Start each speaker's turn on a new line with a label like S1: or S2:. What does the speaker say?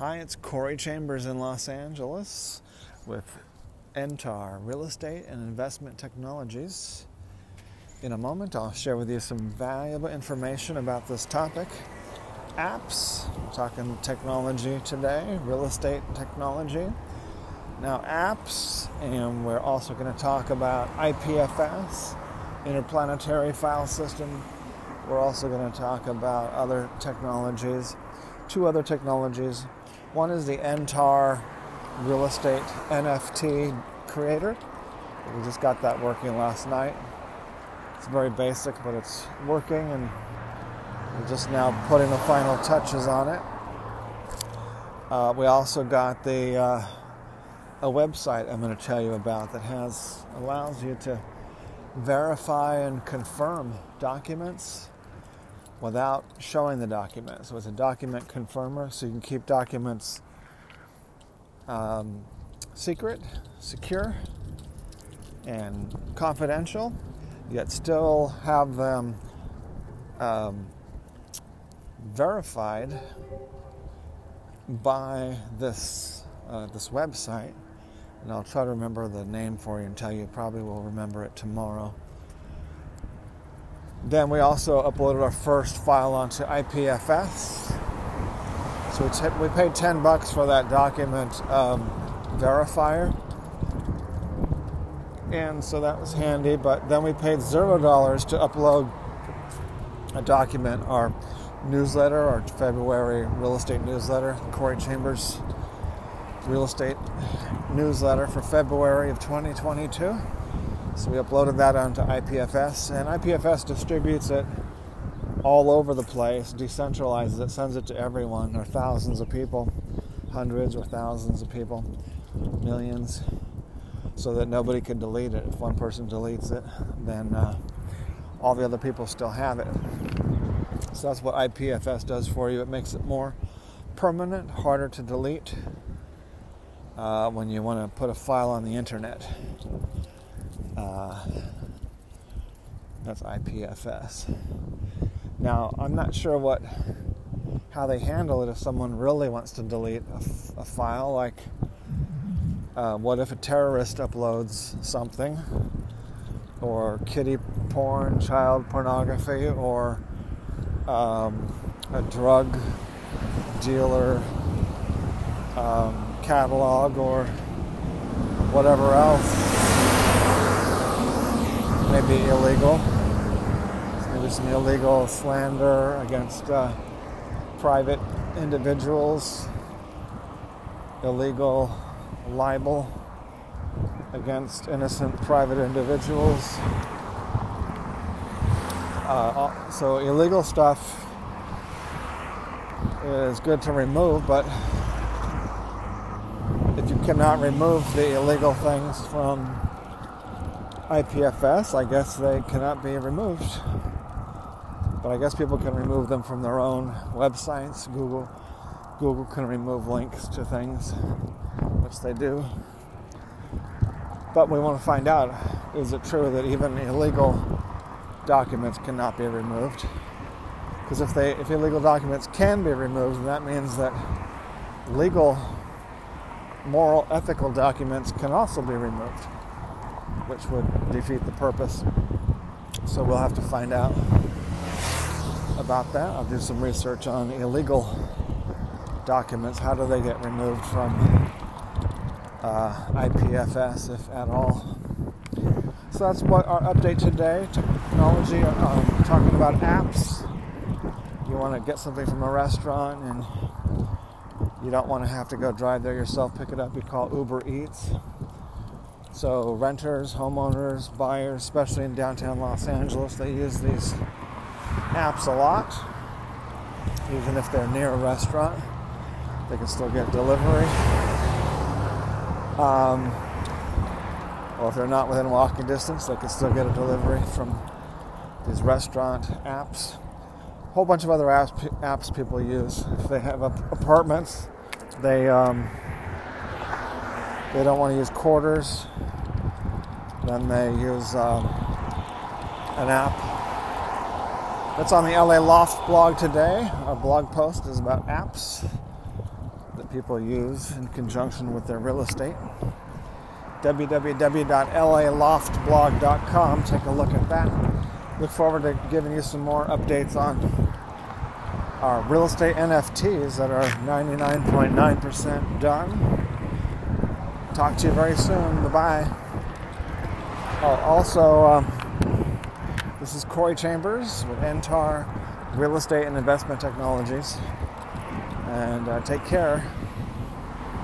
S1: Hi, it's Corey Chambers in Los Angeles with Entar Real Estate and Investment Technologies. In a moment, I'll share with you some valuable information about this topic. Apps, We're talking technology today, real estate technology. Now, apps, and we're also going to talk about IPFS, interplanetary file system. We're also going to talk about other technologies, two other technologies one is the Entar Real Estate NFT creator. We just got that working last night. It's very basic, but it's working, and we're just now putting the final touches on it. Uh, we also got the uh, a website I'm going to tell you about that has allows you to verify and confirm documents without showing the document. So it's a document confirmer, so you can keep documents um, secret, secure, and confidential, yet still have them um, verified by this uh, this website. And I'll try to remember the name for you and tell you. Probably will remember it tomorrow. Then we also uploaded our first file onto IPFS. So we, t- we paid 10 bucks for that document um, verifier. And so that was handy, but then we paid zero dollars to upload a document, our newsletter, our February real estate newsletter, Corey Chambers real estate newsletter for February of 2022. So we uploaded that onto IPFS, and IPFS distributes it all over the place, decentralizes it, sends it to everyone, or thousands of people, hundreds or thousands of people, millions, so that nobody can delete it. If one person deletes it, then uh, all the other people still have it. So that's what IPFS does for you. It makes it more permanent, harder to delete uh, when you want to put a file on the internet. Uh, that's IPFS. Now, I'm not sure what how they handle it if someone really wants to delete a, f- a file. Like, uh, what if a terrorist uploads something, or kiddie porn, child pornography, or um, a drug dealer um, catalog, or whatever else maybe illegal. Maybe some illegal slander against uh, private individuals, illegal libel against innocent private individuals. Uh, so illegal stuff is good to remove, but if you cannot remove the illegal things from IPFS, I guess they cannot be removed. But I guess people can remove them from their own websites. Google Google can remove links to things, which they do. But we want to find out is it true that even illegal documents cannot be removed? Because if they if illegal documents can be removed, that means that legal moral ethical documents can also be removed which would defeat the purpose. So we'll have to find out about that. I'll do some research on illegal documents. How do they get removed from uh, IPFS, if at all? So that's what our update today. Technology, um, talking about apps. You want to get something from a restaurant and you don't want to have to go drive there yourself, pick it up. You call Uber Eats. So, renters, homeowners, buyers, especially in downtown Los Angeles, they use these apps a lot. Even if they're near a restaurant, they can still get delivery. Um, well, if they're not within walking distance, they can still get a delivery from these restaurant apps. A whole bunch of other apps, apps people use. If they have apartments, they um, they don't want to use quarters, then they use um, an app. That's on the LA Loft blog today. Our blog post is about apps. that people use in conjunction with their real estate. www.laloftblog.com. Take a look at that. Look forward to giving you some more updates on our real estate NFTs that are 99.9% done. Talk to you very soon. Bye bye. Oh, also, um, this is Corey Chambers with Entar Real Estate and Investment Technologies. And uh, take care.